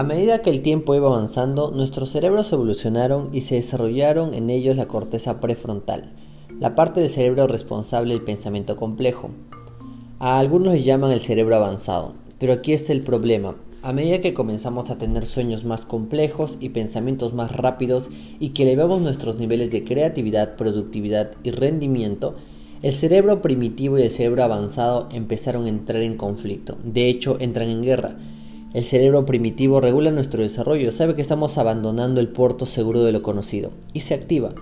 A medida que el tiempo iba avanzando, nuestros cerebros evolucionaron y se desarrollaron en ellos la corteza prefrontal, la parte del cerebro responsable del pensamiento complejo. A algunos le llaman el cerebro avanzado, pero aquí está el problema. A medida que comenzamos a tener sueños más complejos y pensamientos más rápidos y que elevamos nuestros niveles de creatividad, productividad y rendimiento, el cerebro primitivo y el cerebro avanzado empezaron a entrar en conflicto. De hecho, entran en guerra el cerebro primitivo regula nuestro desarrollo, sabe que estamos abandonando el puerto seguro de lo conocido y se activa,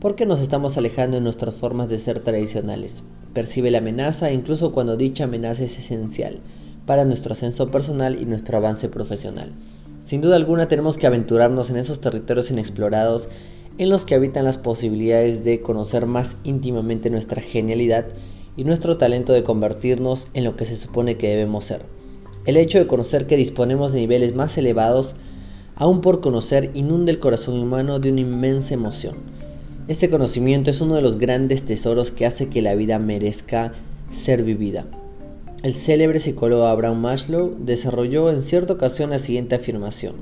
porque nos estamos alejando de nuestras formas de ser tradicionales. Percibe la amenaza incluso cuando dicha amenaza es esencial para nuestro ascenso personal y nuestro avance profesional. Sin duda alguna tenemos que aventurarnos en esos territorios inexplorados en los que habitan las posibilidades de conocer más íntimamente nuestra genialidad y nuestro talento de convertirnos en lo que se supone que debemos ser. El hecho de conocer que disponemos de niveles más elevados, aún por conocer, inunda el corazón humano de una inmensa emoción. Este conocimiento es uno de los grandes tesoros que hace que la vida merezca ser vivida. El célebre psicólogo Abraham Maslow desarrolló en cierta ocasión la siguiente afirmación.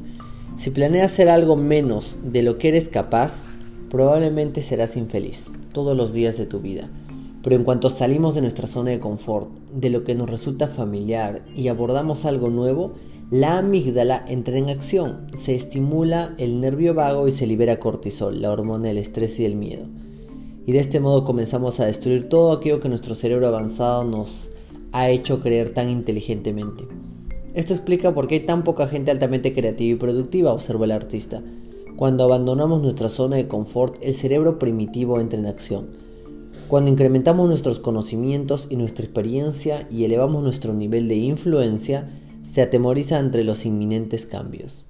Si planeas hacer algo menos de lo que eres capaz, probablemente serás infeliz todos los días de tu vida. Pero en cuanto salimos de nuestra zona de confort, de lo que nos resulta familiar y abordamos algo nuevo, la amígdala entra en acción, se estimula el nervio vago y se libera cortisol, la hormona del estrés y del miedo. Y de este modo comenzamos a destruir todo aquello que nuestro cerebro avanzado nos ha hecho creer tan inteligentemente. Esto explica por qué hay tan poca gente altamente creativa y productiva, observa el artista. Cuando abandonamos nuestra zona de confort, el cerebro primitivo entra en acción cuando incrementamos nuestros conocimientos y nuestra experiencia y elevamos nuestro nivel de influencia, se atemoriza entre los inminentes cambios.